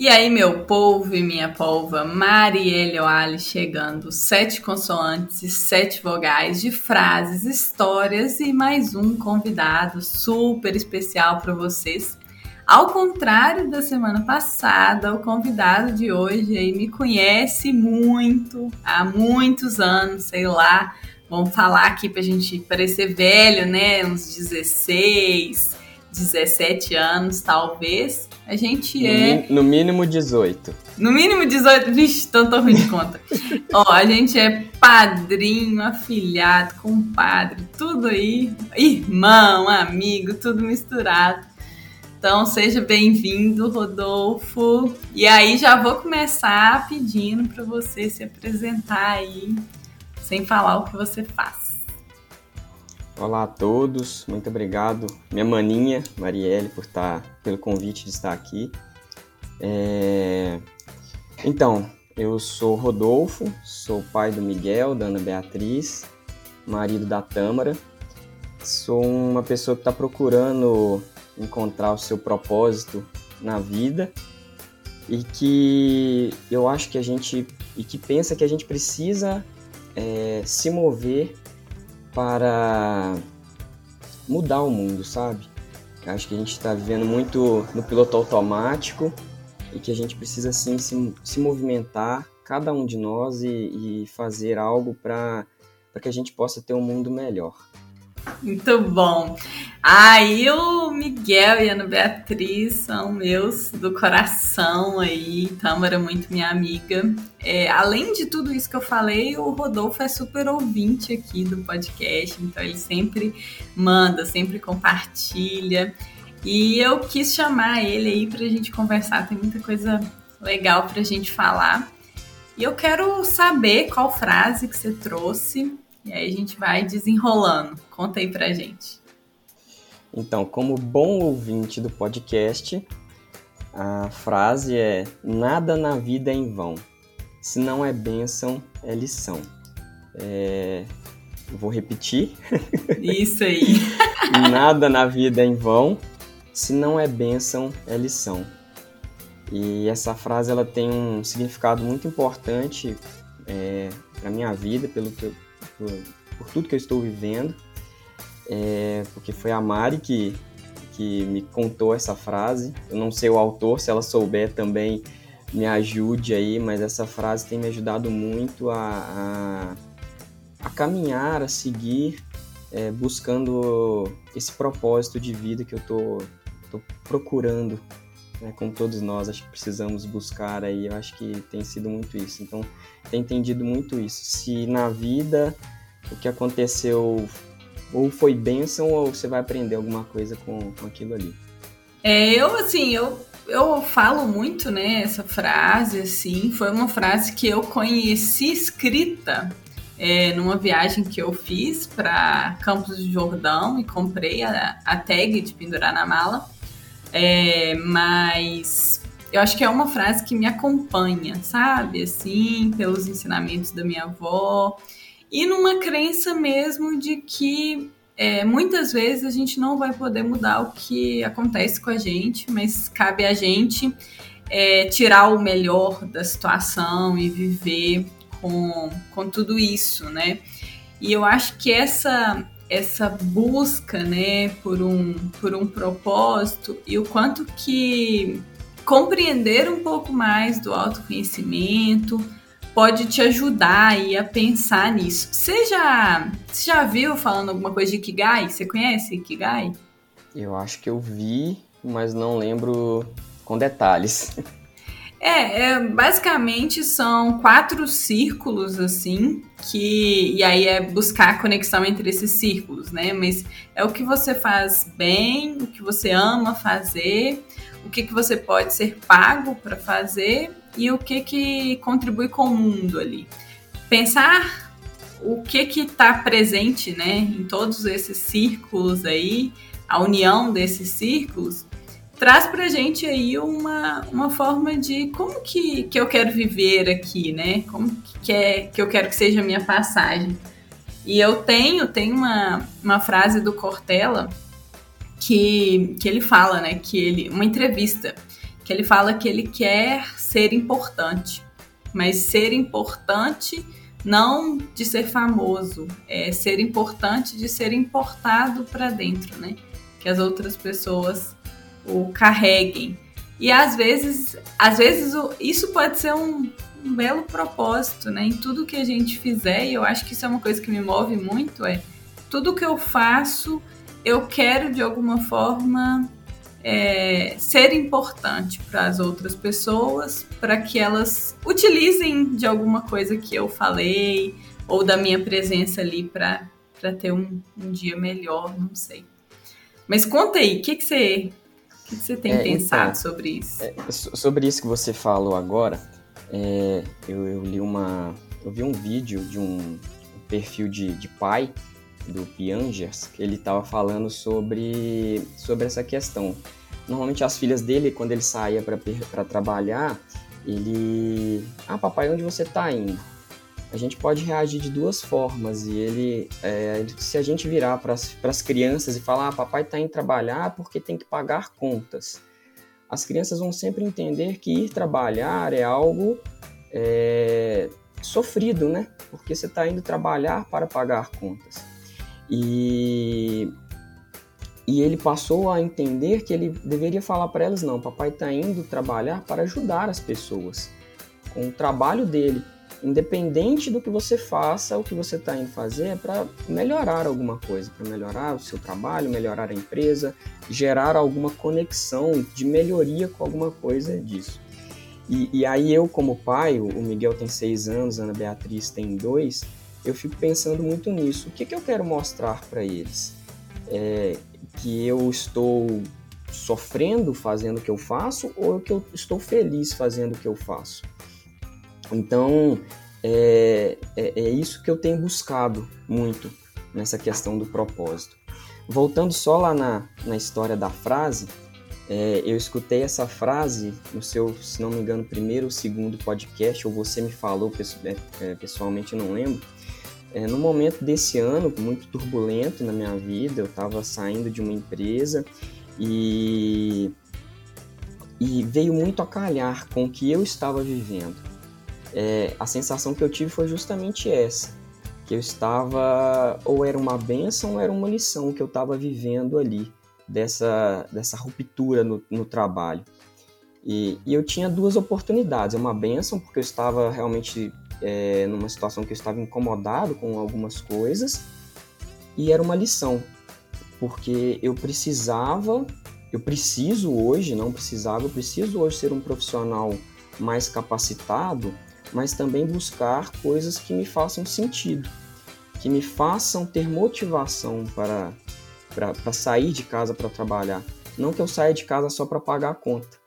E aí, meu povo e minha polva, Marielle Oali chegando, sete consoantes e sete vogais de frases, histórias e mais um convidado super especial para vocês. Ao contrário da semana passada, o convidado de hoje aí me conhece muito, há muitos anos, sei lá, vamos falar aqui pra gente parecer velho, né? Uns 16, 17 anos, talvez. A gente é. No mínimo 18. No mínimo 18. Vixe, então tô ruim de conta. Ó, a gente é padrinho, afilhado, compadre, tudo aí. Irmão, amigo, tudo misturado. Então seja bem-vindo, Rodolfo. E aí já vou começar pedindo para você se apresentar aí, sem falar o que você faz. Olá a todos, muito obrigado, minha maninha Marielle, por estar, pelo convite de estar aqui. É... Então, eu sou Rodolfo, sou pai do Miguel, da Ana Beatriz, marido da Tâmara. Sou uma pessoa que está procurando encontrar o seu propósito na vida e que eu acho que a gente e que pensa que a gente precisa é, se mover para mudar o mundo, sabe? Acho que a gente está vivendo muito no piloto automático e que a gente precisa sim se, se movimentar, cada um de nós, e, e fazer algo para que a gente possa ter um mundo melhor. Muito bom. Aí o Miguel e a Ana Beatriz são meus do coração aí. Tâmara é muito minha amiga. É, além de tudo isso que eu falei, o Rodolfo é super ouvinte aqui do podcast, então ele sempre manda, sempre compartilha. E eu quis chamar ele aí pra gente conversar, tem muita coisa legal pra gente falar. E eu quero saber qual frase que você trouxe e aí a gente vai desenrolando. Conta aí pra gente. Então, como bom ouvinte do podcast, a frase é: Nada na vida é em vão. Se não é bênção, é lição. É... Vou repetir. Isso aí. Nada na vida é em vão. Se não é bênção, é lição. E essa frase ela tem um significado muito importante é, para minha vida, pelo que eu, por, por tudo que eu estou vivendo, é, porque foi a Mari que, que me contou essa frase. Eu não sei o autor, se ela souber também me ajude aí, mas essa frase tem me ajudado muito a, a, a caminhar, a seguir, é, buscando esse propósito de vida que eu tô, tô procurando né, como todos nós acho que precisamos buscar aí, eu acho que tem sido muito isso. Então, tem entendido muito isso. Se na vida o que aconteceu ou foi bênção ou você vai aprender alguma coisa com, com aquilo ali. É, eu assim, eu, eu falo muito, né, essa frase, assim, foi uma frase que eu conheci escrita é, numa viagem que eu fiz para Campos de Jordão e comprei a, a tag de pendurar na mala. É, mas eu acho que é uma frase que me acompanha, sabe? Assim, pelos ensinamentos da minha avó e numa crença mesmo de que é, muitas vezes a gente não vai poder mudar o que acontece com a gente, mas cabe a gente é, tirar o melhor da situação e viver com, com tudo isso, né? E eu acho que essa essa busca, né, por um, por um propósito e o quanto que compreender um pouco mais do autoconhecimento pode te ajudar aí a pensar nisso. Você já, você já viu falando alguma coisa de Ikigai? Você conhece Ikigai? Eu acho que eu vi, mas não lembro com detalhes. É, é, basicamente são quatro círculos assim, que e aí é buscar a conexão entre esses círculos, né? Mas é o que você faz bem, o que você ama fazer, o que, que você pode ser pago para fazer e o que que contribui com o mundo ali. Pensar o que que está presente, né, em todos esses círculos aí, a união desses círculos traz pra gente aí uma, uma forma de como que, que eu quero viver aqui, né? Como que, é, que eu quero que seja a minha passagem. E eu tenho, tem uma, uma frase do Cortella que, que ele fala, né? Que ele, uma entrevista, que ele fala que ele quer ser importante, mas ser importante não de ser famoso, é ser importante de ser importado para dentro, né? Que as outras pessoas o carreguem. E às vezes, às vezes isso pode ser um, um belo propósito, né? Em tudo que a gente fizer, e eu acho que isso é uma coisa que me move muito, é tudo que eu faço, eu quero de alguma forma é, ser importante para as outras pessoas, para que elas utilizem de alguma coisa que eu falei ou da minha presença ali para ter um, um, dia melhor, não sei. Mas conta aí, o que, que você que você tem é, pensado então, sobre isso? É, sobre isso que você falou agora, é, eu, eu, li uma. Eu vi um vídeo de um, perfil de, de pai do Piangers, que ele estava falando sobre, sobre essa questão. Normalmente as filhas dele, quando ele saía para trabalhar, ele. Ah, papai, onde você está indo? A gente pode reagir de duas formas. E ele, é, se a gente virar para as crianças e falar, ah, papai está indo trabalhar porque tem que pagar contas as crianças vão sempre entender que ir trabalhar é algo é, sofrido, né? Porque você está indo trabalhar para pagar contas. E, e ele passou a entender que ele deveria falar para elas: não, papai está indo trabalhar para ajudar as pessoas com o trabalho dele independente do que você faça, o que você está indo fazer é para melhorar alguma coisa, para melhorar o seu trabalho, melhorar a empresa, gerar alguma conexão de melhoria com alguma coisa disso. E, e aí eu, como pai, o Miguel tem seis anos, a Ana Beatriz tem dois, eu fico pensando muito nisso. O que, que eu quero mostrar para eles? É, que eu estou sofrendo fazendo o que eu faço ou que eu estou feliz fazendo o que eu faço? Então, é, é, é, isso que eu tenho buscado muito nessa questão do propósito. Voltando só lá na, na história da frase, é, eu escutei essa frase no seu, se não me engano, primeiro ou segundo podcast, ou você me falou é, é, pessoalmente, não lembro. É, no momento desse ano, muito turbulento na minha vida, eu estava saindo de uma empresa e, e veio muito a calhar com o que eu estava vivendo é, a sensação que eu tive foi justamente essa, que eu estava, ou era uma benção ou era uma lição que eu estava vivendo ali, dessa, dessa ruptura no, no trabalho. E, e, eu tinha duas oportunidades, uma benção, porque eu estava realmente é, numa situação que eu estava incomodado com algumas coisas, e era uma lição, porque eu precisava, eu preciso hoje, não precisava, eu preciso hoje ser um profissional mais capacitado mas também buscar coisas que me façam sentido, que me façam ter motivação para, para, para sair de casa para trabalhar. Não que eu saia de casa só para pagar a conta.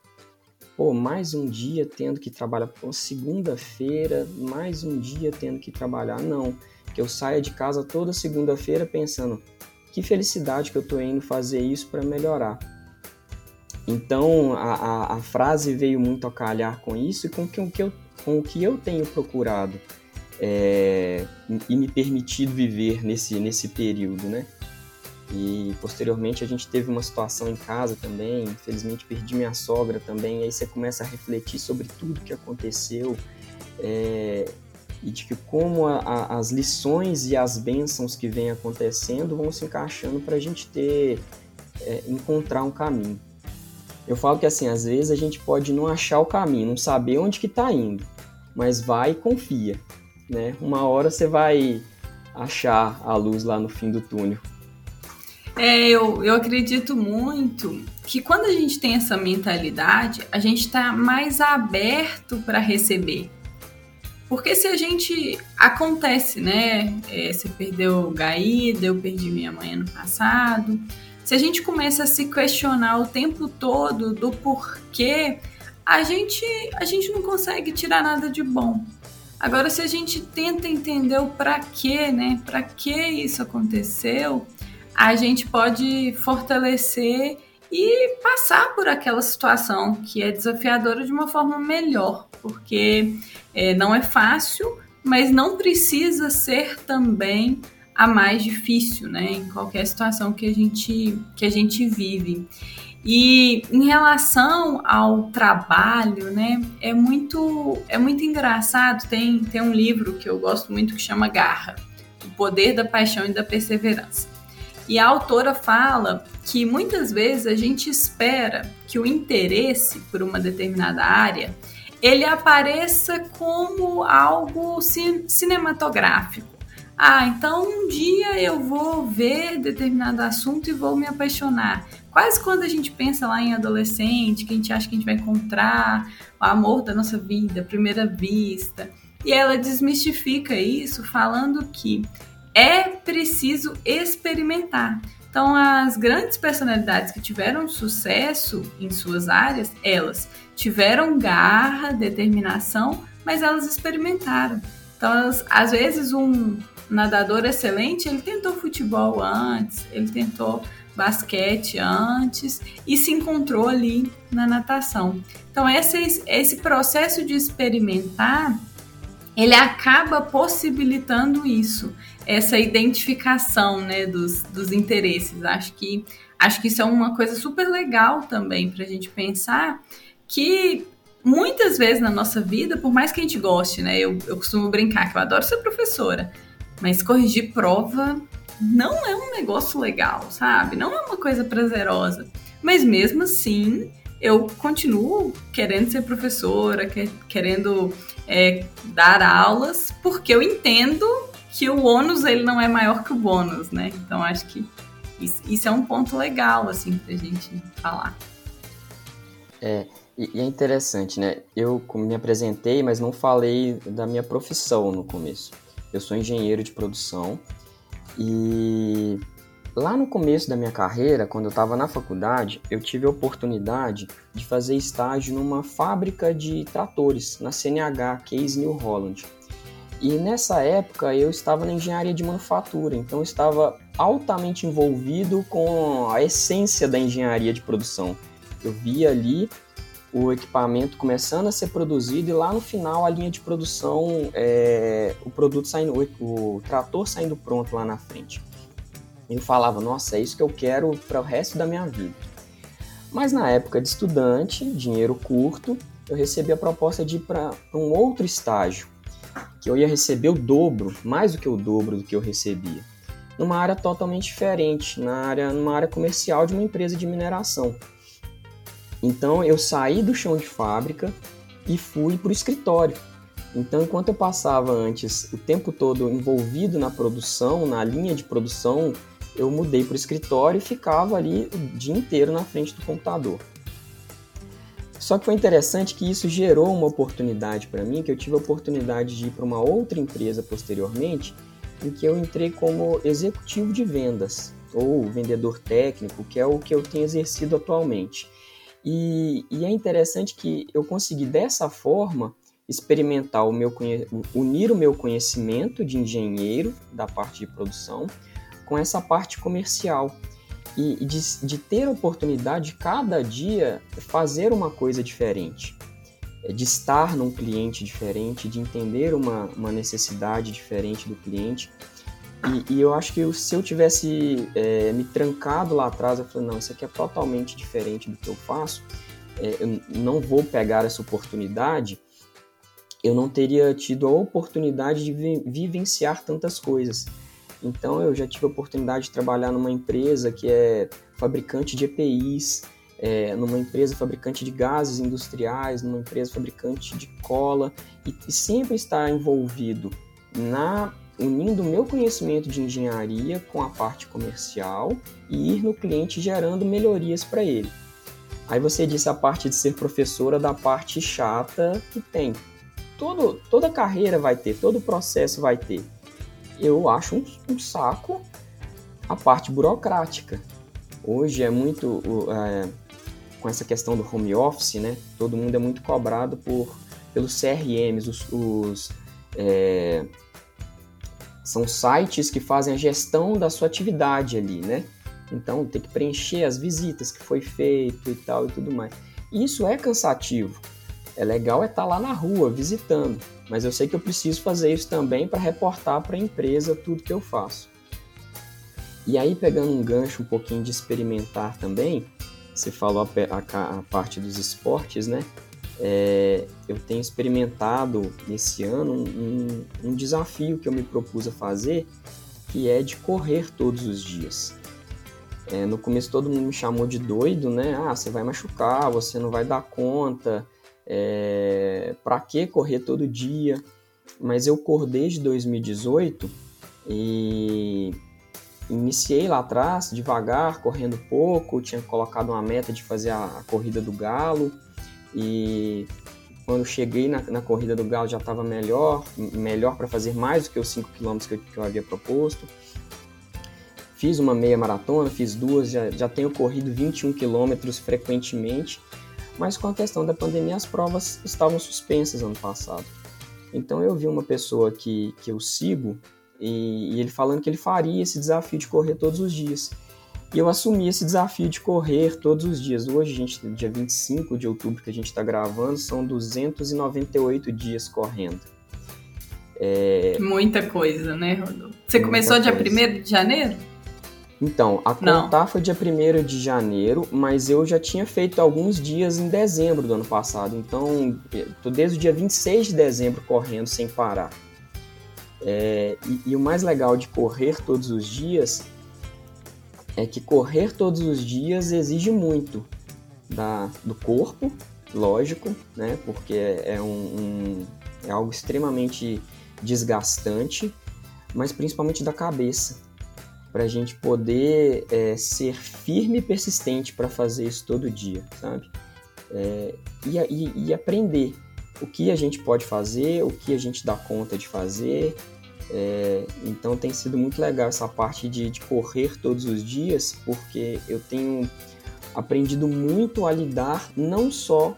Pô, mais um dia tendo que trabalhar. Pô, segunda-feira, mais um dia tendo que trabalhar. Não, que eu saia de casa toda segunda-feira pensando que felicidade que eu estou indo fazer isso para melhorar. Então a, a, a, frase veio muito a calhar com isso e com o que eu com o que eu tenho procurado é, e me permitido viver nesse, nesse período, né? E posteriormente a gente teve uma situação em casa também, infelizmente perdi minha sogra também, aí você começa a refletir sobre tudo que aconteceu é, e de que como a, a, as lições e as bênçãos que vêm acontecendo vão se encaixando para a gente ter, é, encontrar um caminho. Eu falo que assim, às vezes a gente pode não achar o caminho, não saber onde que está indo, mas vai e confia, né? Uma hora você vai achar a luz lá no fim do túnel. É, eu, eu acredito muito que quando a gente tem essa mentalidade, a gente está mais aberto para receber. Porque se a gente. Acontece, né? É, você perdeu o Gaída, eu perdi minha mãe ano passado. Se a gente começa a se questionar o tempo todo do porquê, a gente, a gente não consegue tirar nada de bom. Agora, se a gente tenta entender o para quê, né? Para que isso aconteceu, a gente pode fortalecer e passar por aquela situação que é desafiadora de uma forma melhor, porque é, não é fácil, mas não precisa ser também a mais difícil, né? Em qualquer situação que a gente, que a gente vive. E em relação ao trabalho, né, é muito, é muito engraçado. Tem, tem um livro que eu gosto muito que chama Garra, O Poder da Paixão e da Perseverança. E a autora fala que muitas vezes a gente espera que o interesse por uma determinada área ele apareça como algo cinematográfico. Ah, então um dia eu vou ver determinado assunto e vou me apaixonar. Quase quando a gente pensa lá em adolescente, que a gente acha que a gente vai encontrar o amor da nossa vida, primeira vista. E ela desmistifica isso falando que é preciso experimentar. Então, as grandes personalidades que tiveram sucesso em suas áreas, elas tiveram garra, determinação, mas elas experimentaram. Então, elas, às vezes, um nadador excelente, ele tentou futebol antes, ele tentou basquete antes e se encontrou ali na natação. Então, esse, esse processo de experimentar ele acaba possibilitando isso, essa identificação né, dos, dos interesses. Acho que, acho que isso é uma coisa super legal também para a gente pensar que muitas vezes na nossa vida, por mais que a gente goste, né? Eu, eu costumo brincar que eu adoro ser professora, mas corrigir prova não é um negócio legal, sabe? Não é uma coisa prazerosa. Mas mesmo assim, eu continuo querendo ser professora, querendo é, dar aulas, porque eu entendo que o ônus ele não é maior que o bônus, né? Então acho que isso, isso é um ponto legal, assim, pra gente falar. É, e, é interessante, né? Eu me apresentei, mas não falei da minha profissão no começo. Eu sou engenheiro de produção e Lá no começo da minha carreira, quando eu estava na faculdade, eu tive a oportunidade de fazer estágio numa fábrica de tratores, na CNH Case New Holland. E nessa época eu estava na engenharia de manufatura, então eu estava altamente envolvido com a essência da engenharia de produção. Eu via ali o equipamento começando a ser produzido e lá no final a linha de produção, é, o produto saindo, o, o trator saindo pronto lá na frente eu falava, nossa, é isso que eu quero para o resto da minha vida. Mas na época de estudante, dinheiro curto, eu recebi a proposta de ir para um outro estágio, que eu ia receber o dobro, mais do que o dobro do que eu recebia, numa área totalmente diferente, na área, numa área comercial de uma empresa de mineração. Então eu saí do chão de fábrica e fui para o escritório. Então, enquanto eu passava antes o tempo todo envolvido na produção, na linha de produção, eu mudei para o escritório e ficava ali o dia inteiro na frente do computador. Só que foi interessante que isso gerou uma oportunidade para mim, que eu tive a oportunidade de ir para uma outra empresa posteriormente, em que eu entrei como executivo de vendas, ou vendedor técnico, que é o que eu tenho exercido atualmente. E, e é interessante que eu consegui dessa forma experimentar o meu unir o meu conhecimento de engenheiro da parte de produção com essa parte comercial e de, de ter a oportunidade de cada dia fazer uma coisa diferente, é, de estar num cliente diferente, de entender uma, uma necessidade diferente do cliente. E, e, eu acho que se eu tivesse é, me trancado lá atrás, eu falei, não, isso aqui é totalmente diferente do que eu faço, é, eu não vou pegar essa oportunidade, eu não teria tido a oportunidade de vi vivenciar tantas coisas. Então eu já tive a oportunidade de trabalhar numa empresa que é fabricante de EPIs, é, numa empresa fabricante de gases industriais, numa empresa fabricante de cola e, e sempre estar envolvido na unindo o meu conhecimento de engenharia com a parte comercial e ir no cliente gerando melhorias para ele. Aí você disse a parte de ser professora da parte chata que tem. Todo, toda carreira vai ter, todo processo vai ter eu acho um, um saco a parte burocrática. Hoje é muito é, com essa questão do home office, né? Todo mundo é muito cobrado por pelos CRMs, os, os é, são sites que fazem a gestão da sua atividade ali, né? Então tem que preencher as visitas que foi feito e tal e tudo mais. Isso é cansativo. É legal é estar tá lá na rua visitando, mas eu sei que eu preciso fazer isso também para reportar para a empresa tudo que eu faço. E aí, pegando um gancho um pouquinho de experimentar também, você falou a, a, a parte dos esportes, né? É, eu tenho experimentado esse ano um, um, desafio que eu me propus a fazer, que é de correr todos os dias. É, no começo todo mundo me chamou de doido, né? Ah, você vai machucar, você não vai dar conta, é, para que correr todo dia? Mas eu corri desde 2018 e iniciei lá atrás, devagar, correndo pouco, tinha colocado uma meta de fazer a, a corrida do galo e quando cheguei na, na corrida do galo já estava melhor, melhor para fazer mais do que os 5 km que eu, que eu havia proposto. Fiz uma meia maratona, fiz duas, já, já tenho corrido 21 quilômetros frequentemente, mas com a questão da pandemia as provas estavam suspensas ano passado. Então eu vi uma pessoa que, que eu sigo e, e, ele falando que ele faria esse desafio de correr todos os dias. E eu assumi esse desafio de correr todos os dias. Hoje, gente, dia 25 de outubro que a gente está gravando, são 298 dias correndo. É... Muita coisa, né, Rodolfo? Você Muita começou dia 1 de janeiro? Então, a contar foi dia 1 de janeiro, mas eu já tinha feito alguns dias em dezembro do ano passado. Então, tô desde o dia 26 de dezembro correndo sem parar. É, e, e, o mais legal de correr todos os dias é que correr todos os dias exige muito da, do corpo, lógico, né? Porque é, um, um, é algo extremamente desgastante, mas principalmente da cabeça, para a gente poder é, ser firme e persistente para fazer isso todo dia, sabe? É, e, e, e aprender o que a gente pode fazer, o que a gente dá conta de fazer. É, então tem sido muito legal essa parte de, de, correr todos os dias, porque eu tenho aprendido muito a lidar não só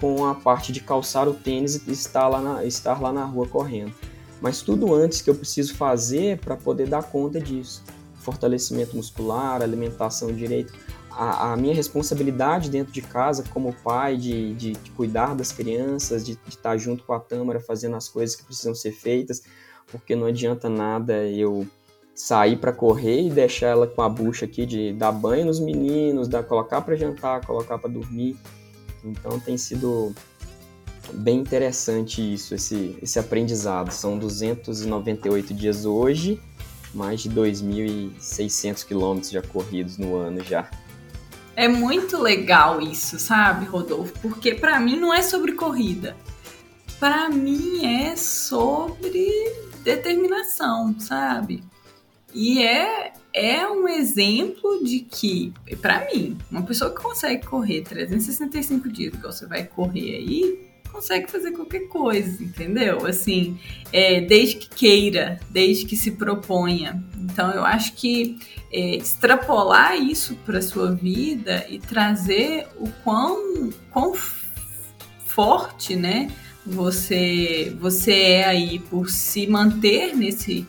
com a parte de calçar o tênis e estar lá na, estar lá na rua correndo, mas tudo antes que eu preciso fazer para poder dar conta disso. Fortalecimento muscular, alimentação direito a, a, minha responsabilidade dentro de casa como pai de, de, de cuidar das crianças, de, de, estar junto com a Tâmara fazendo as coisas que precisam ser feitas, porque não adianta nada eu sair para correr e deixar ela com a bucha aqui de dar banho nos meninos, dar, colocar para jantar, colocar para dormir. Então tem sido bem interessante isso, esse, esse aprendizado. São 298 dias hoje, mais de 2.600 quilômetros já corridos no ano já. É muito legal isso, sabe, Rodolfo? Porque para mim não é sobre corrida. Para mim é sobre determinação, sabe? E é é um exemplo de que, para mim, uma pessoa que consegue correr 365 dias, que você vai correr aí, consegue fazer qualquer coisa, entendeu? Assim, é, desde que queira, desde que se proponha. Então, eu acho que é, extrapolar isso para sua vida e trazer o quão, quão forte, né? Você, você é aí por se manter nesse,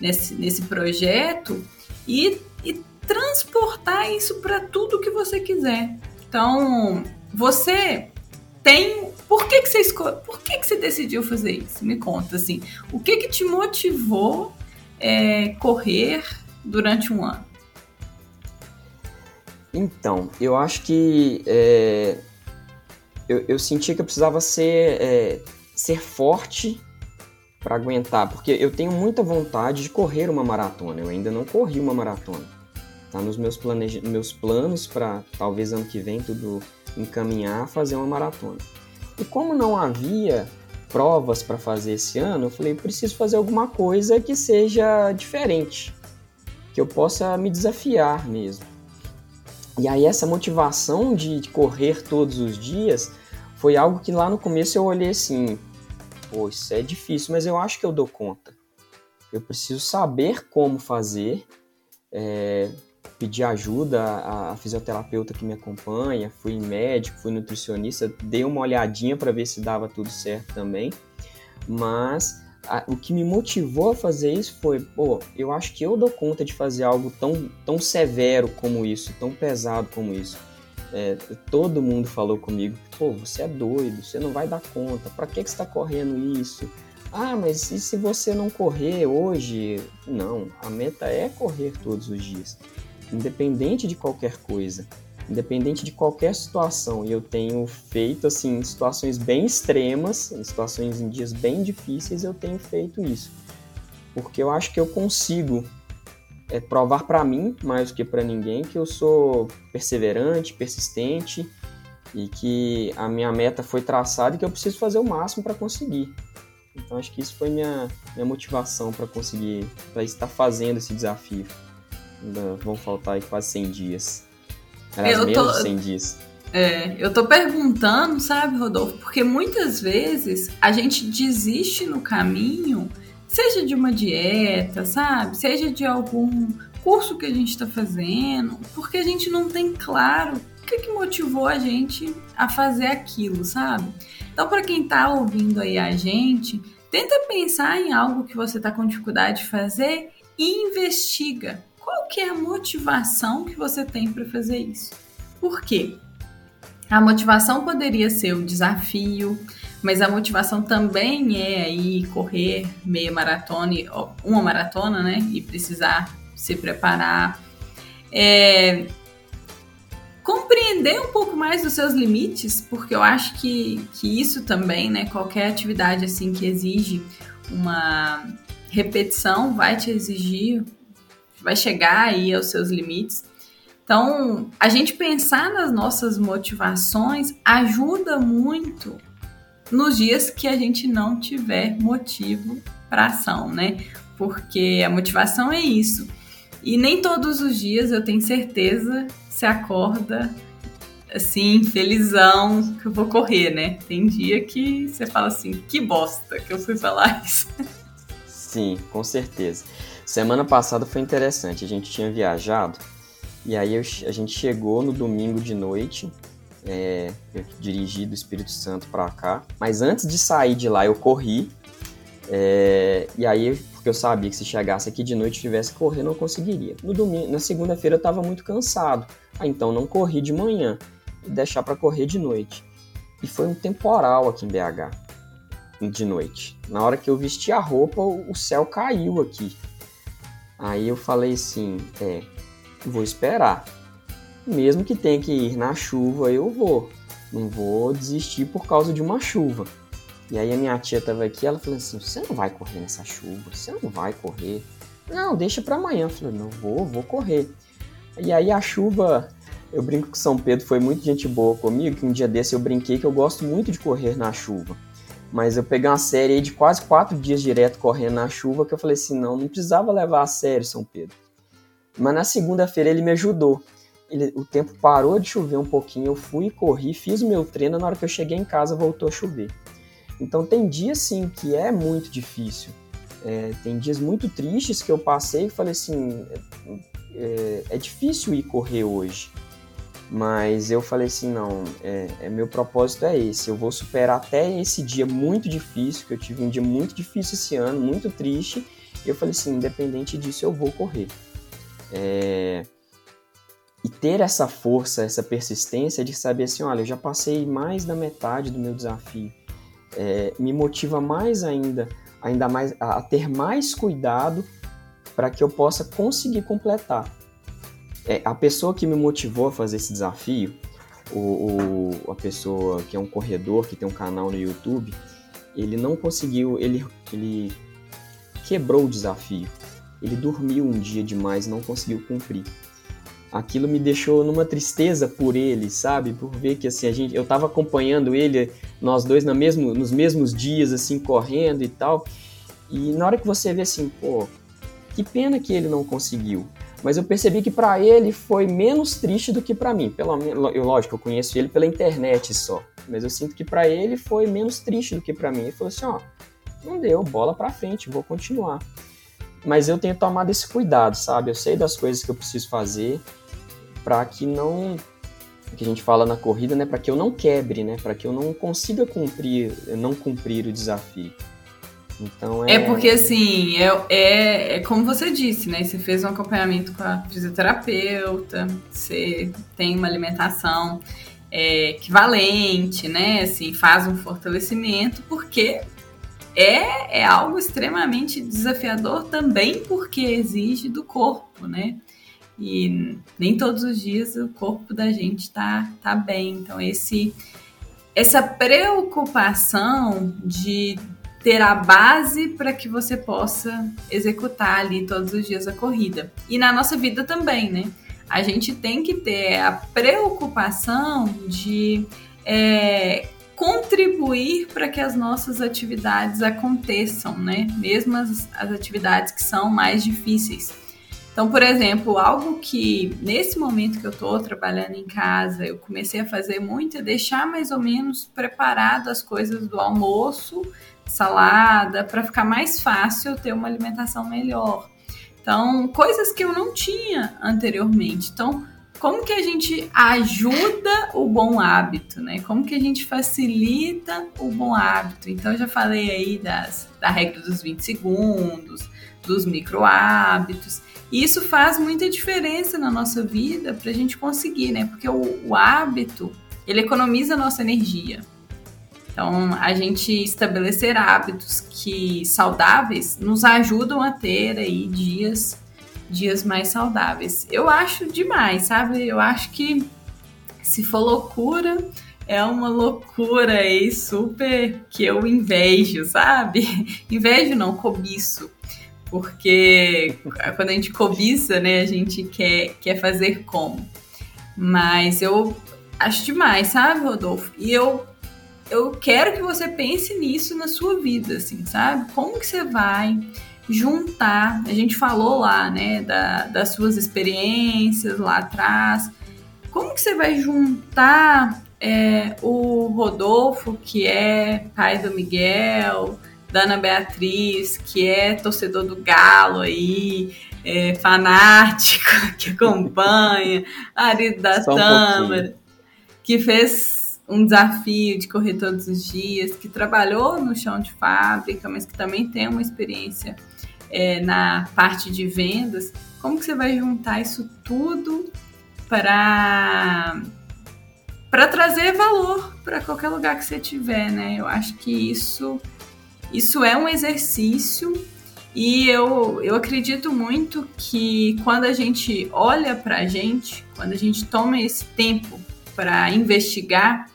nesse, nesse projeto e, e transportar isso para tudo que você quiser. Então, você tem. Por que, que você escolhe, Por que, que você decidiu fazer isso? Me conta, assim. O que que te motivou é, correr durante um ano? Então, eu acho que é, eu, eu senti que eu precisava ser, é, ser forte para aguentar, porque eu tenho muita vontade de correr uma maratona. Eu ainda não corri uma maratona. Tá nos meus, planeja meus planos para talvez ano que vem tudo encaminhar fazer uma maratona. E como não havia provas para fazer esse ano, eu falei, preciso fazer alguma coisa que seja diferente, que eu possa me desafiar mesmo. E aí essa motivação de correr todos os dias foi algo que lá no começo eu olhei assim, pô, isso é difícil, mas eu acho que eu dou conta. Eu preciso saber como fazer, é, pedir ajuda à fisioterapeuta que me acompanha, fui médico, fui nutricionista, dei uma olhadinha para ver se dava tudo certo também. Mas a, o que me motivou a fazer isso foi, pô, eu acho que eu dou conta de fazer algo tão, tão severo como isso, tão pesado como isso. É, todo mundo falou comigo, pô, você é doido, você não vai dar conta, para que, que você está correndo isso? Ah, mas e se você não correr hoje? Não, a meta é correr todos os dias independente de qualquer coisa. Independente de qualquer situação. E eu tenho feito, assim, em situações bem extremas, em situações em dias bem difíceis, eu tenho feito isso. Porque eu acho que eu consigo é, provar para mim, mais do que para ninguém, que eu sou perseverante, persistente e que a minha meta foi traçada e que eu preciso fazer o máximo para conseguir. Então acho que isso foi minha, minha motivação para conseguir, para estar fazendo esse desafio. Ainda vão faltar aí quase 100 dias. Aliás, menos tô, 100 dias. É, eu tô perguntando, sabe, Rodolfo, porque muitas vezes a gente desiste no caminho, seja de uma dieta, sabe, seja de algum curso que a gente está fazendo, porque a gente não tem claro o que, que motivou a gente a fazer aquilo, sabe? Então, para quem está ouvindo aí a gente, tenta pensar em algo que você está com dificuldade de fazer e investiga qual que é a motivação que você tem para fazer isso. Por quê? A motivação poderia ser o desafio, mas a motivação também é aí correr meia maratona, uma maratona, né? E precisar se preparar. É, compreender um pouco mais dos seus limites, porque eu acho que, que isso também, né? Qualquer atividade assim que exige uma repetição vai te exigir vai chegar aí aos seus limites. Então, a gente pensar nas nossas motivações ajuda muito nos dias que a gente não tiver motivo para ação, né? Porque a motivação é isso. E nem todos os dias eu tenho certeza se acorda assim, felizão que eu vou correr, né? Tem dia que você fala assim, que bosta que eu fui falar isso. Sim, com certeza. Semana passada foi interessante, a gente tinha viajado e aí eu, a gente chegou no domingo de noite, é, eu dirigi do Espírito Santo para cá, mas antes de sair de lá eu corri é, e aí porque eu sabia que se chegasse aqui de noite e tivesse que correr não conseguiria. No domingo, na segunda-feira eu estava muito cansado, ah, então não corri de manhã e deixar para correr de noite. E foi um temporal aqui em BH de noite. Na hora que eu vesti a roupa, o céu caiu aqui. Aí eu falei assim, é, vou esperar. Mesmo que tenha que ir na chuva, eu vou. Não vou desistir por causa de uma chuva. E aí a minha tia tava aqui, ela falou assim, você não vai correr nessa chuva, você não vai correr. Não, deixa para amanhã. Eu falei, não vou, vou correr. E aí a chuva, eu brinco que São Pedro foi muito gente boa comigo, que um dia desse eu brinquei que eu gosto muito de correr na chuva. Mas eu peguei uma série de quase quatro dias direto correndo na chuva que eu falei assim, não, não precisava levar a sério São Pedro. Mas na segunda-feira ele me ajudou. Ele, o tempo parou de chover um pouquinho, eu fui, corri, fiz o meu treino, na hora que eu cheguei em casa voltou a chover. Então tem dias sim que é muito difícil. É, tem dias muito tristes que eu passei e falei assim, é, é, é difícil ir correr hoje. Mas eu falei assim, não, é, é, meu propósito é esse. Eu vou superar até esse dia muito difícil, que eu tive um dia muito difícil esse ano, muito triste. E eu falei assim, independente disso, eu vou correr. É... E ter essa força, essa persistência de saber assim, olha, eu já passei mais da metade do meu desafio. É, me motiva mais ainda, ainda mais a, a ter mais cuidado para que eu possa conseguir completar. É, a pessoa que me motivou a fazer esse desafio, o, o, a pessoa que é um corredor, que tem um canal no YouTube, ele não conseguiu, ele, ele quebrou o desafio. Ele dormiu um dia demais, não conseguiu cumprir. Aquilo me deixou numa tristeza por ele, sabe? Por ver que assim a gente, eu estava acompanhando ele, nós dois na mesmo, nos mesmos dias assim correndo e tal. E na hora que você vê assim, pô, que pena que ele não conseguiu mas eu percebi que para ele foi menos triste do que para mim. Pelo eu lógico, eu conheço ele pela internet só, mas eu sinto que para ele foi menos triste do que para mim. Ele falou assim, ó, não deu, bola para frente, vou continuar. Mas eu tenho tomado esse cuidado, sabe? Eu sei das coisas que eu preciso fazer para que não que a gente fala na corrida, né, para que eu não quebre, né, para que eu não consiga cumprir, não cumprir o desafio. Então é... é porque assim, é, é, é como você disse, né? Você fez um acompanhamento com a fisioterapeuta, você tem uma alimentação é, equivalente, né? Assim, faz um fortalecimento, porque é, é algo extremamente desafiador também porque exige do corpo, né? e nem todos os dias o corpo da gente tá, tá bem. Então, esse, essa preocupação de ter a base para que você possa executar ali todos os dias a corrida. E na nossa vida também, né? A gente tem que ter a preocupação de é, contribuir para que as nossas atividades aconteçam, né? Mesmo as, as atividades que são mais difíceis. Então, por exemplo, algo que nesse momento que eu estou trabalhando em casa, eu comecei a fazer muito é deixar mais ou menos preparado as coisas do almoço, salada, para ficar mais fácil ter uma alimentação melhor. Então, coisas que eu não tinha anteriormente. Então, como que a gente ajuda o bom hábito, né? Como que a gente facilita o bom hábito? Então, eu já falei aí das, da regra dos 20 segundos, dos micro hábitos. E isso faz muita diferença na nossa vida para a gente conseguir, né? Porque o, o hábito, ele economiza a nossa energia. Então, a gente estabelecer hábitos que saudáveis nos ajudam a ter aí dias dias mais saudáveis. Eu acho demais, sabe? Eu acho que se for loucura, é uma loucura aí super que eu invejo, sabe? Invejo não, cobiço porque quando a gente cobiça, né, a gente quer, quer fazer como. Mas eu acho demais, sabe, Rodolfo? E eu, eu quero que você pense nisso na sua vida, assim, sabe? Como que você vai juntar, a gente falou lá, né, da, das suas experiências lá atrás, como que você vai juntar é, o Rodolfo, que é pai do Miguel, Dana Beatriz, que é torcedor do Galo aí, é, fanático, que acompanha, marido da Tâmara, que fez um desafio de correr todos os dias, que trabalhou no chão de fábrica, mas que também tem uma experiência é, na parte de vendas. Como que você vai juntar isso tudo para para trazer valor para qualquer lugar que você tiver, né? Eu acho que isso isso é um exercício e eu, eu acredito muito que quando a gente olha para a gente, quando a gente toma esse tempo para investigar,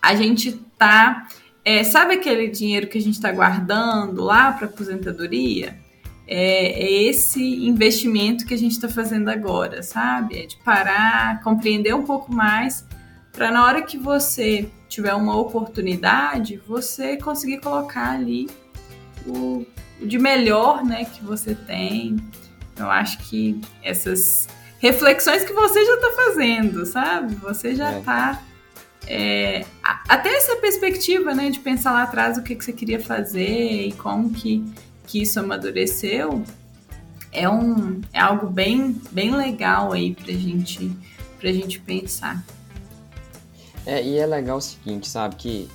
a gente tá. É, sabe aquele dinheiro que a gente está guardando lá para aposentadoria? É, é, esse investimento que a gente está fazendo agora, sabe? É de parar, compreender um pouco mais, para na hora que você tiver uma oportunidade, você conseguir colocar ali o, de melhor né, que você tem. Eu acho que essas reflexões que você já está fazendo, sabe? Você já está. É. é, até essa perspectiva né, de pensar lá atrás o que, que você queria fazer e como que, que isso amadureceu é, um, é algo bem, bem legal aí para gente, a gente pensar. É, e é legal o seguinte, sabe, que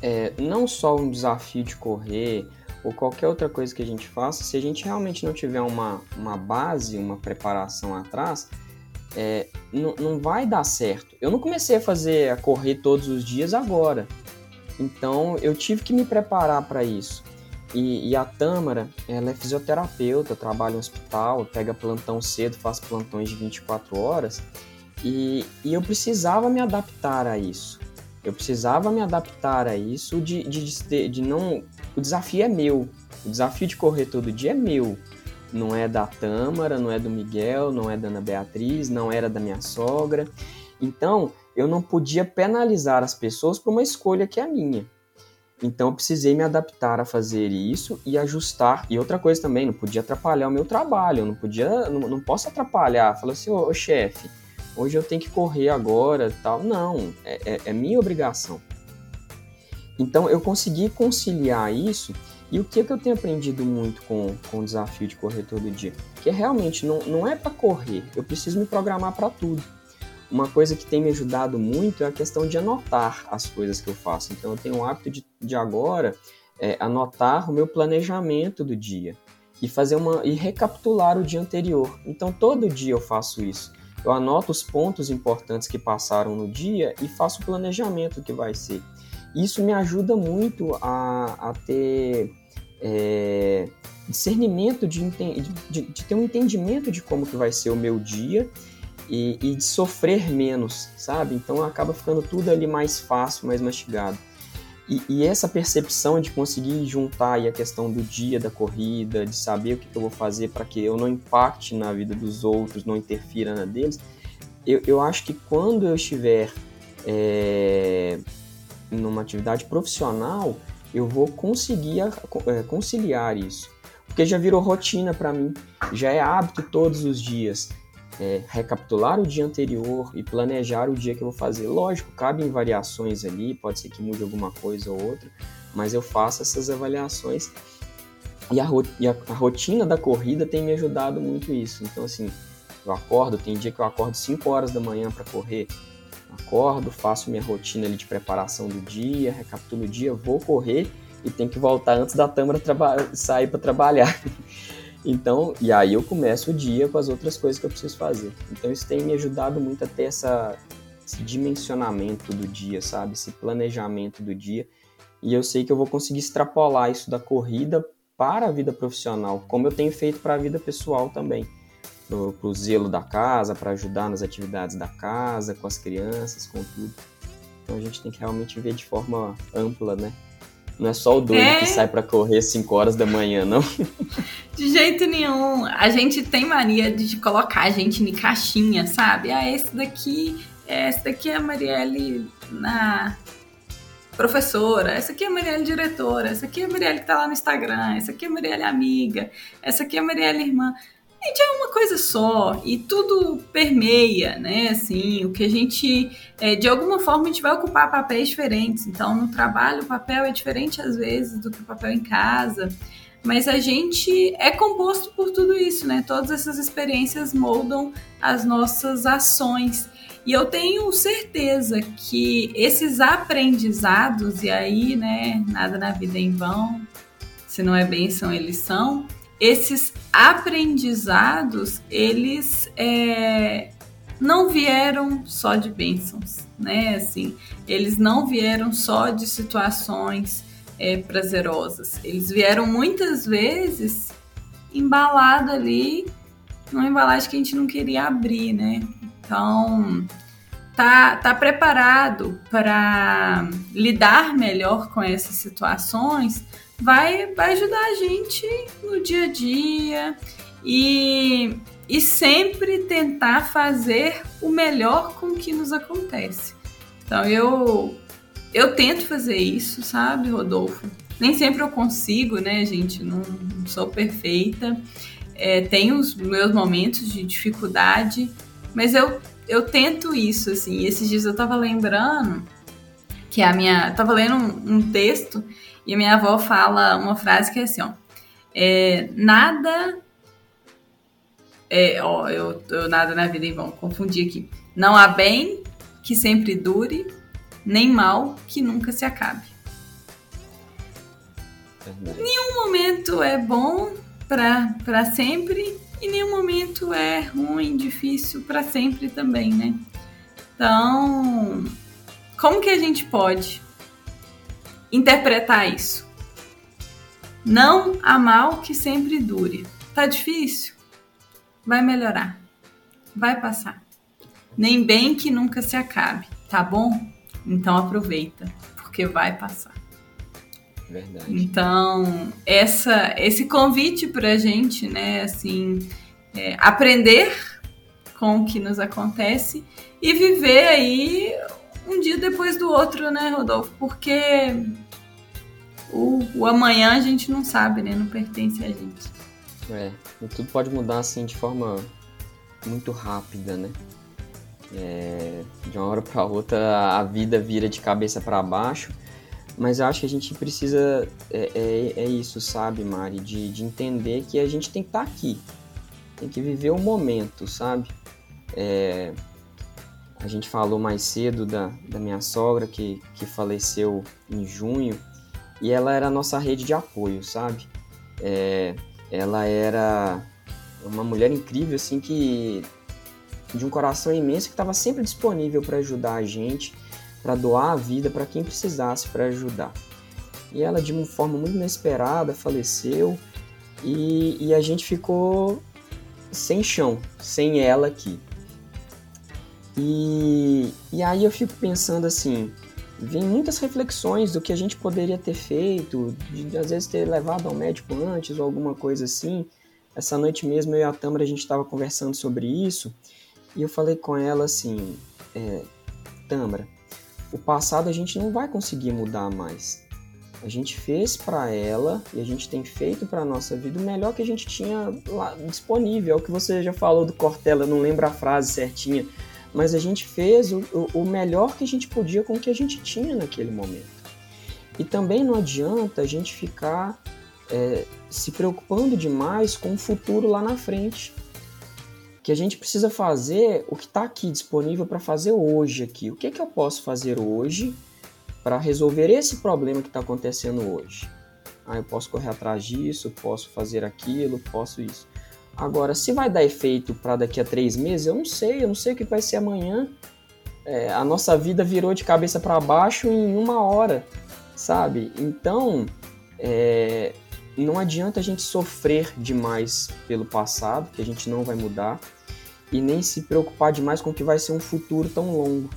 é, não só um desafio de correr ou qualquer outra coisa que a gente faça, se a gente realmente não tiver uma, uma base, uma preparação atrás, é, não vai dar certo. Eu não comecei a fazer a correr todos os dias agora, então eu tive que me preparar para isso. E, e, a Tâmara, ela é fisioterapeuta, trabalha no hospital, pega plantão cedo, faz plantões de 24 horas, e, e eu precisava me adaptar a isso. Eu precisava me adaptar a isso de, de, de, de não. O desafio é meu. O desafio de correr todo dia é meu. Não é da Tâmara, não é do Miguel, não é da Ana Beatriz, não era da minha sogra. Então, eu não podia penalizar as pessoas por uma escolha que é minha. Então, eu precisei me adaptar a fazer isso e ajustar. E outra coisa também, não podia atrapalhar o meu trabalho. Eu não podia, não, não posso atrapalhar. Falar assim, ô chefe, hoje eu tenho que correr agora tal. Não, é, é, é minha obrigação. Então eu consegui conciliar isso e o que, é que eu tenho aprendido muito com, com o desafio de correr todo dia? Que é realmente não, não é para correr, eu preciso me programar para tudo. Uma coisa que tem me ajudado muito é a questão de anotar as coisas que eu faço. Então eu tenho o hábito de, de agora é, anotar o meu planejamento do dia e fazer uma e recapitular o dia anterior. Então todo dia eu faço isso eu anoto os pontos importantes que passaram no dia e faço o planejamento que vai ser. Isso me ajuda muito a, a ter. É, discernimento, de, de, de, ter um entendimento de como que vai ser o meu dia e, e de sofrer menos, sabe? Então acaba ficando tudo ali mais fácil, mais mastigado. E, e, essa percepção de conseguir juntar a questão do dia da corrida, de saber o que, que eu vou fazer para que eu não impacte na vida dos outros, não interfira na deles, eu, eu acho que quando eu estiver é, numa atividade profissional, eu vou conseguir é, conciliar isso. Porque já virou rotina para mim, já é hábito todos os dias é, recapitular o dia anterior e planejar o dia que eu vou fazer. Lógico, cabem variações ali, pode ser que mude alguma coisa ou outra, mas eu faço essas avaliações e a, e a, a rotina da corrida tem me ajudado muito isso. Então, assim, eu acordo, tem dia que eu acordo 5 horas da manhã para correr, acordo, faço minha rotina ali de preparação do dia, recapitulo o dia, vou correr e tenho que voltar antes da Tâmara sair para trabalhar. Então, e aí eu começo o dia com as outras coisas que eu preciso fazer. Então isso tem me ajudado muito a ter essa, esse dimensionamento do dia, sabe? Esse planejamento do dia. E eu sei que eu vou conseguir extrapolar isso da corrida para a vida profissional, como eu tenho feito para a vida pessoal também. Para o zelo da casa, para ajudar nas atividades da casa, com as crianças, com tudo. Então a gente tem que realmente ver de forma ampla, né? Não é só o doido é... que sai para correr 5 horas da manhã, não? De jeito nenhum. A gente tem mania de colocar a gente em caixinha, sabe? Ah, esse daqui, esse daqui é a Marielle na professora, essa aqui é a Marielle diretora, essa aqui é a Marielle que tá lá no Instagram, essa aqui é a Marielle amiga, essa aqui é a Marielle irmã. Gente, é uma coisa só e tudo permeia, né? Assim, o que a gente, é, de alguma forma, a gente vai ocupar papéis diferentes. Então, no trabalho, o papel é diferente às vezes do que o papel em casa. Mas a gente é composto por tudo isso, né? Todas essas experiências moldam as nossas ações. E eu tenho certeza que esses aprendizados, e aí, né, nada na vida é em vão, se não é bênção, eles são esses aprendizados, eles é, não vieram só de bênçãos, né? Assim, eles não vieram só de situações é, prazerosas. Eles vieram muitas vezes embalado ali numa embalagem que a gente não queria abrir, né? Então, tá, tá preparado para lidar melhor com essas situações vai, vai ajudar a gente no dia a dia e, e sempre tentar fazer o melhor com o que nos acontece. Então eu, eu tento fazer isso, sabe, Rodolfo? Nem sempre eu consigo, né, gente? Não, não sou perfeita. É, tenho os meus momentos de dificuldade, mas eu, eu tento isso, assim. Esses dias eu tava lembrando que a minha. tava lendo um, um texto e minha avó fala uma frase que é assim, ó. É, nada. É, ó, eu, eu nada na vida, hein? Vamos confundir aqui. Não há bem que sempre dure, nem mal que nunca se acabe. Nenhum momento é bom para sempre e nenhum momento é ruim, difícil para sempre também, né? Então, como que a gente pode interpretar isso. Não há mal que sempre dure. Tá difícil? Vai melhorar. Vai passar. Nem bem que nunca se acabe, tá bom? Então aproveita, porque vai passar. Verdade. Então, essa, esse convite pra gente, né, assim, é, aprender com o que nos acontece e viver aí um dia depois do outro, né, Rodolfo? Porque o, o amanhã a gente não sabe, né? Não pertence a gente. É, e tudo pode mudar assim de forma muito rápida, né? É, de uma hora para outra a vida vira de cabeça para baixo, mas eu acho que a gente precisa é, é, é, isso, sabe, Mari, de, de entender que a gente tem que estar tá aqui, tem que viver o momento, sabe? A gente falou mais cedo da, da minha sogra que, que faleceu em junho e ela era a nossa rede de apoio, sabe? É, ela era uma mulher incrível, assim, que de um coração imenso que estava sempre disponível para ajudar a gente, para doar a vida para quem precisasse para ajudar. E ela, de uma forma muito inesperada, faleceu e, e a gente ficou sem chão, sem ela aqui. E, e aí eu fico pensando assim, vem muitas reflexões do que a gente poderia ter feito, de, às vezes ter levado ao médico antes ou alguma coisa assim. Essa noite mesmo eu e a Tâmara a gente estava conversando sobre isso e eu falei com ela assim, é, Tâmara, o passado a gente não vai conseguir mudar mais. A gente fez para ela e a gente tem feito para nossa vida o melhor que a gente tinha lá disponível. É o que você já falou do Cortella, não lembro a frase certinha, mas a gente fez o, o melhor que a gente podia com o que a gente tinha naquele momento. E também não adianta a gente ficar é, se preocupando demais com o futuro lá na frente. Que a gente precisa fazer o que está aqui disponível para fazer hoje aqui. O que, é que eu posso fazer hoje para resolver esse problema que está acontecendo hoje? Ah, eu posso correr atrás disso, posso fazer aquilo, posso isso. Agora, se vai dar efeito para daqui a três meses, eu não sei, eu não sei o que vai ser amanhã. É, a nossa vida virou de cabeça para baixo em uma hora, sabe? Então, é, não adianta a gente sofrer demais pelo passado, que a gente não vai mudar, e nem se preocupar demais com o que vai ser um futuro tão longo.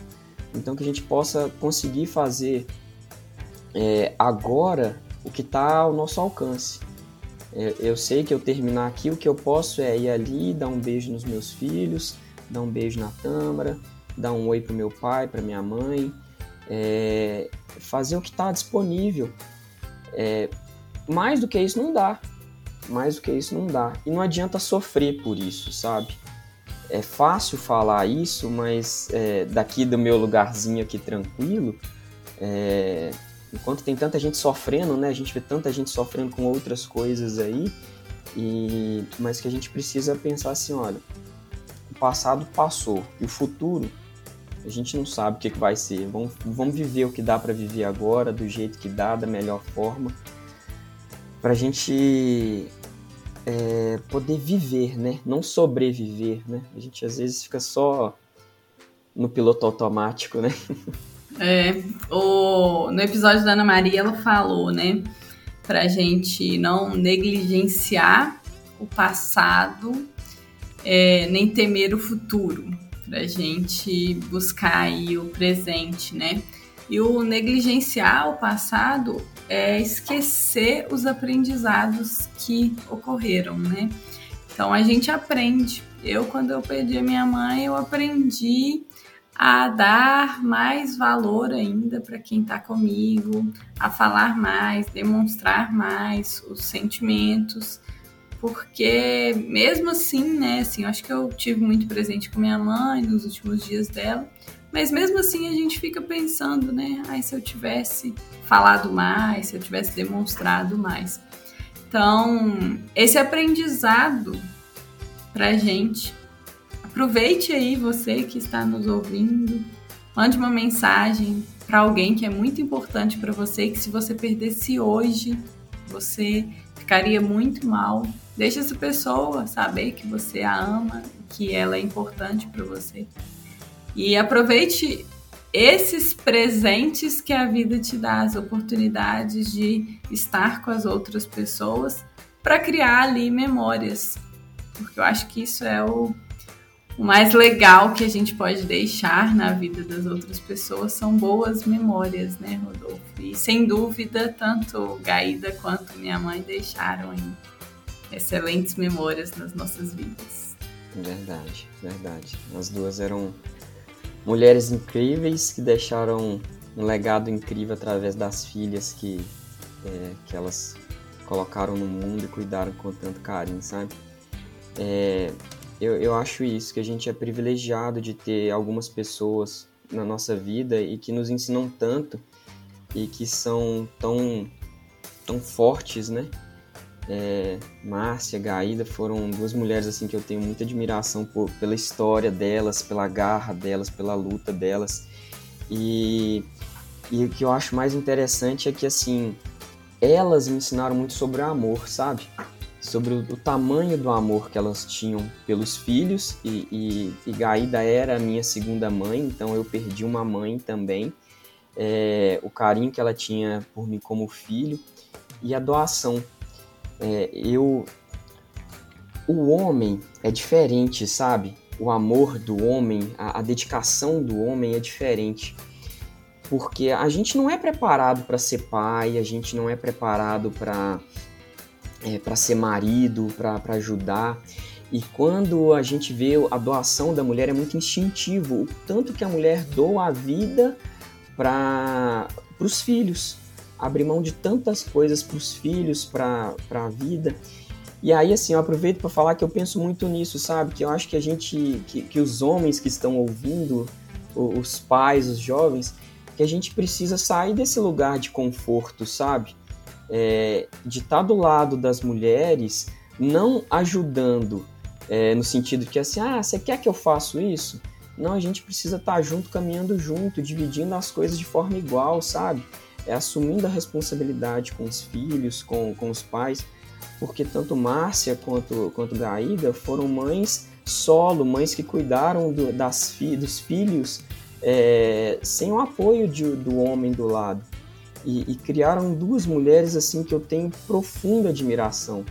Então, que a gente possa conseguir fazer é, agora o que está ao nosso alcance. É, eu sei que eu terminar aqui, o que eu posso é ir ali, dar um beijo nos meus filhos, dar um beijo na Tâmara, dar um oi para meu pai, para minha mãe, é, fazer o que está disponível. É, mais do que isso não dá. Mais do que isso não dá. E não adianta sofrer por isso, sabe? É fácil falar isso, mas é, daqui do meu lugarzinho aqui tranquilo, é, enquanto tem tanta gente sofrendo, né? A gente vê tanta gente sofrendo com outras coisas aí, e mas que a gente precisa pensar assim, olha, o passado passou e o futuro a gente não sabe o que, que vai ser. Vamos, vamos viver o que dá para viver agora, do jeito que dá, da melhor forma, para a gente é, poder viver, né? Não sobreviver, né? A gente às vezes fica só no piloto automático, né? É, o, no episódio da Ana Maria, ela falou, né, pra gente não negligenciar o passado, é, nem temer o futuro, pra gente buscar aí o presente, né? E o negligenciar o passado é esquecer os aprendizados que ocorreram, né? Então a gente aprende. Eu, quando eu perdi a minha mãe, eu aprendi a dar mais valor ainda para quem está comigo, a falar mais, demonstrar mais os sentimentos, porque mesmo assim, né, assim, eu acho que eu tive muito presente com minha mãe nos últimos dias dela, mas mesmo assim a gente fica pensando, né, ai, se eu tivesse falado mais, se eu tivesse demonstrado mais. Então, esse aprendizado pra gente Aproveite aí você que está nos ouvindo, mande uma mensagem para alguém que é muito importante para você, que se você perdesse hoje, você ficaria muito mal. Deixe essa pessoa saber que você a ama, que ela é importante para você. E aproveite esses presentes que a vida te dá, as oportunidades de estar com as outras pessoas para criar ali memórias. Porque eu acho que isso é o o mais legal que a gente pode deixar na vida das outras pessoas são boas memórias, né, Rodolfo? E sem dúvida, tanto Gaída quanto minha mãe deixaram excelentes memórias nas nossas vidas. Verdade, verdade. As duas eram mulheres incríveis que deixaram um legado incrível através das filhas que, é, que elas colocaram no mundo e cuidaram com tanto carinho, sabe? É, eu, eu acho isso, que a gente é privilegiado de ter algumas pessoas na nossa vida e que nos ensinam tanto e que são tão, tão fortes, né? É, Márcia, Gaída foram duas mulheres assim que eu tenho muita admiração por, pela história delas, pela garra delas, pela luta delas. E, e o que eu acho mais interessante é que assim, elas me ensinaram muito sobre o amor, sabe? Sobre o, o, tamanho do amor que elas tinham pelos filhos e, e, e, Gaída era a minha segunda mãe, então eu perdi uma mãe também. É, o carinho que ela tinha por mim como filho e a doação. é, eu. O homem é diferente, sabe? O amor do homem, a, a dedicação do homem é diferente. Porque a gente não é preparado para ser pai, a gente não é preparado para é, para ser marido, para ajudar. E quando a gente vê a doação da mulher é muito instintivo, o tanto que a mulher doa a vida para os filhos, abre mão de tantas coisas para os filhos, para a vida. E aí, assim, eu aproveito para falar que eu penso muito nisso, sabe? Que eu acho que a gente, que, que os homens que estão ouvindo, os pais, os jovens, que a gente precisa sair desse lugar de conforto, sabe? É, de estar tá do lado das mulheres, não ajudando, é, no sentido que assim, ah, você quer que eu faça isso? Não, a gente precisa estar tá junto, caminhando junto, dividindo as coisas de forma igual, sabe? É assumindo a responsabilidade com os filhos, com, com os pais, porque tanto Márcia quanto, quanto Gaída foram mães solo, mães que cuidaram do, das fi, dos filhos é, sem o apoio de, do homem do lado. E, e, criaram duas mulheres assim que eu tenho profunda admiração.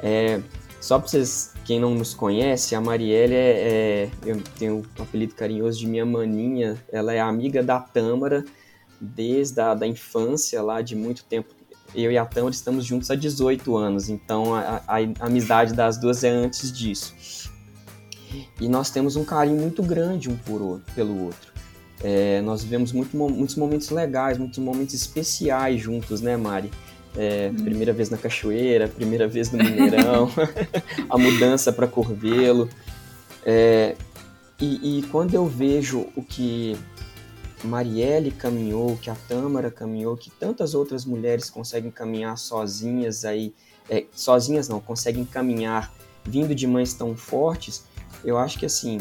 É, só para vocês, quem não nos conhece, a Marielle é, é, eu tenho um apelido carinhoso de minha maninha. Ela é amiga da Tâmara desde a da infância, lá de muito tempo. Eu e a Tâmara estamos juntos há 18 anos, então a, a, a amizade das duas é antes disso. E nós temos um carinho muito grande um por outro, pelo outro. É, nós vivemos muito, muitos momentos legais, muitos momentos especiais juntos, né, Mari? É, hum. Primeira vez na cachoeira, primeira vez no Mineirão, a mudança para Corvelo. É, e, e, quando eu vejo o que Marielle caminhou, que a Tâmara caminhou, que tantas outras mulheres conseguem caminhar sozinhas aí, é, sozinhas não, conseguem caminhar vindo de mães tão fortes, eu acho que assim,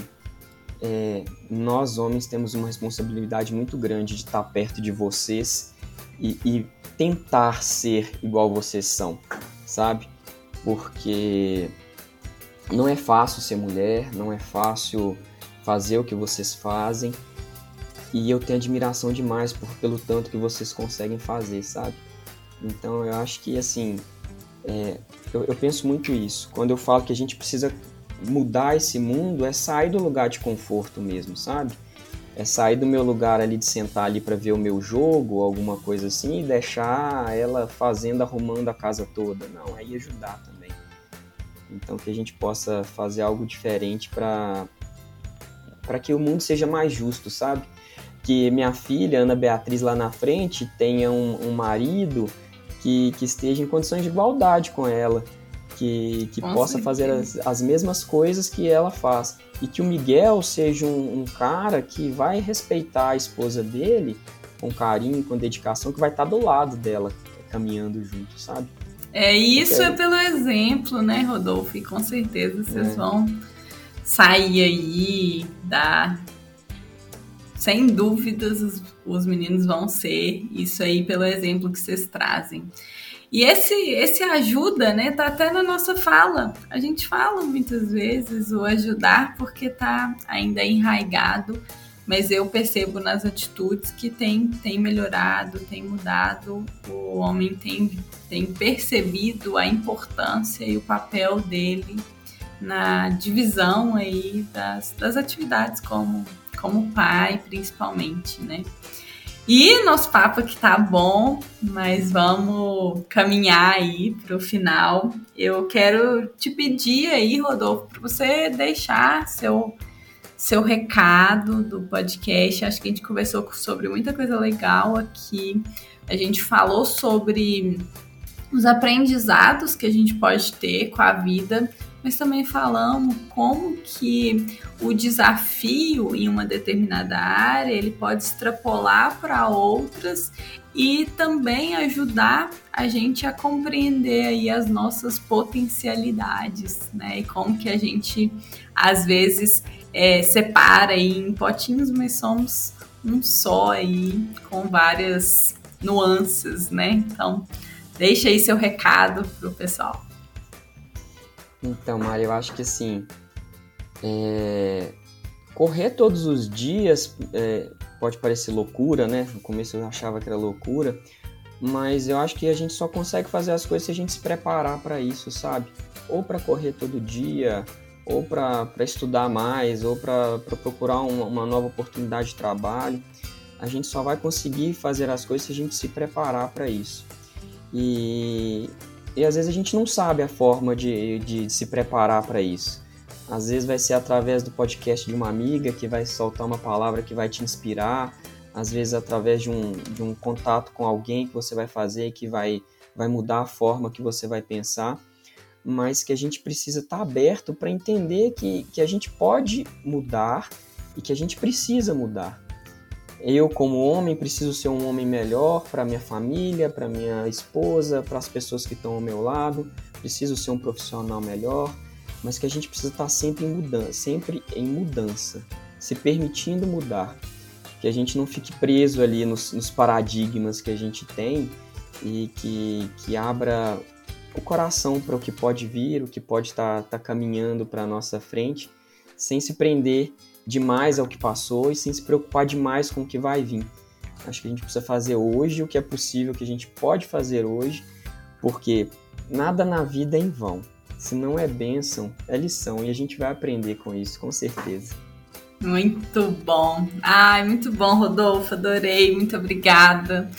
é, nós homens temos uma responsabilidade muito grande de estar perto de vocês e, e tentar ser igual vocês são, sabe? Porque não é fácil ser mulher, não é fácil fazer o que vocês fazem. E eu tenho admiração demais por, pelo tanto que vocês conseguem fazer, sabe? Então eu acho que assim, é, eu, eu penso muito isso. Quando eu falo que a gente precisa mudar esse mundo, é sair do lugar de conforto mesmo, sabe? é sair do meu lugar ali de sentar ali para ver o meu jogo, alguma coisa assim, e deixar ela fazendo, arrumando a casa toda. Não, aí ajudar também. Então que a gente possa fazer algo diferente para para que o mundo seja mais justo, sabe? Que minha filha, Ana Beatriz, lá na frente, tenha um, um marido que, que esteja em condições de igualdade com ela, que, que possa fazer as, as mesmas coisas que ela faz e que o Miguel seja um, um, cara que vai respeitar a esposa dele com carinho, com dedicação, que vai estar do lado dela, caminhando junto, sabe? É, isso é pelo exemplo, né, Rodolfo? E com certeza vocês é. vão sair aí da. Sem dúvidas, os, os meninos vão ser isso aí pelo exemplo que vocês trazem. E esse, esse ajuda, né, tá até na nossa fala. A gente fala muitas vezes o ajudar porque tá ainda enraigado, mas eu percebo nas atitudes que tem, tem melhorado, tem mudado, o homem tem, tem percebido a importância e o papel dele na divisão aí das, das atividades como, como pai, principalmente, né? E nosso papo aqui tá bom, mas vamos caminhar aí pro final. Eu quero te pedir aí, Rodolfo, para você deixar seu seu recado do podcast. Acho que a gente conversou sobre muita coisa legal aqui. A gente falou sobre os aprendizados que a gente pode ter com a vida mas também falamos como que o desafio em uma determinada área ele pode extrapolar para outras e também ajudar a gente a compreender aí as nossas potencialidades, né? E como que a gente às vezes é, separa em potinhos, mas somos um só aí com várias nuances, né? Então, deixa aí seu recado pro pessoal. Então, Mari, eu acho que assim. É... Correr todos os dias é... pode parecer loucura, né? No começo eu achava que era loucura, mas eu acho que a gente só consegue fazer as coisas se a gente se preparar para isso, sabe? Ou para correr todo dia, ou para estudar mais, ou para procurar uma, uma nova oportunidade de trabalho. A gente só vai conseguir fazer as coisas se a gente se preparar para isso. E, e às vezes a gente não sabe a forma de, de se preparar para isso. Às vezes vai ser através do podcast de uma amiga que vai soltar uma palavra que vai te inspirar, às vezes através de um, de um contato com alguém que você vai fazer que vai, vai mudar a forma que você vai pensar, mas que a gente precisa estar tá aberto para entender que, que a gente pode mudar e que a gente precisa mudar. Eu, como homem, preciso ser um homem melhor para minha família, para minha esposa, para as pessoas que estão ao meu lado. Preciso ser um profissional melhor, mas que a gente precisa estar tá sempre em mudança, sempre em mudança, se permitindo mudar, que a gente não fique preso ali nos, nos paradigmas que a gente tem e que, que abra o coração para o que pode vir, o que pode estar tá, tá caminhando para a nossa frente, sem se prender demais ao que passou e sem se preocupar demais com o que vai vir. Acho que a gente precisa fazer hoje o que é possível, o que a gente pode fazer hoje, porque nada na vida é em vão. Se não é bênção, é lição e a gente vai aprender com isso, com certeza. Muito bom. Ai, muito bom, Rodolfo. Adorei. Muito obrigada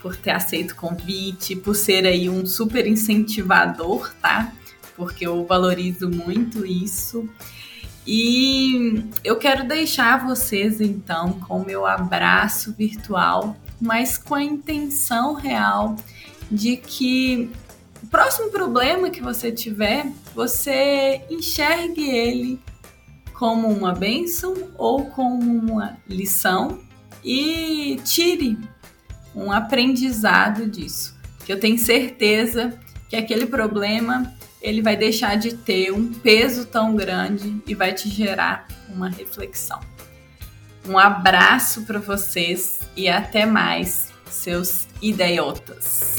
por ter aceito o convite, por ser aí um super incentivador, tá? Porque eu valorizo muito isso. E eu quero deixar vocês então com meu abraço virtual, mas com a intenção real de que o próximo problema que você tiver, você enxergue ele como uma bênção ou como uma lição e tire um aprendizado disso. Que eu tenho certeza que aquele problema ele vai deixar de ter um peso tão grande e vai te gerar uma reflexão. Um abraço para vocês e até mais, seus idiotas.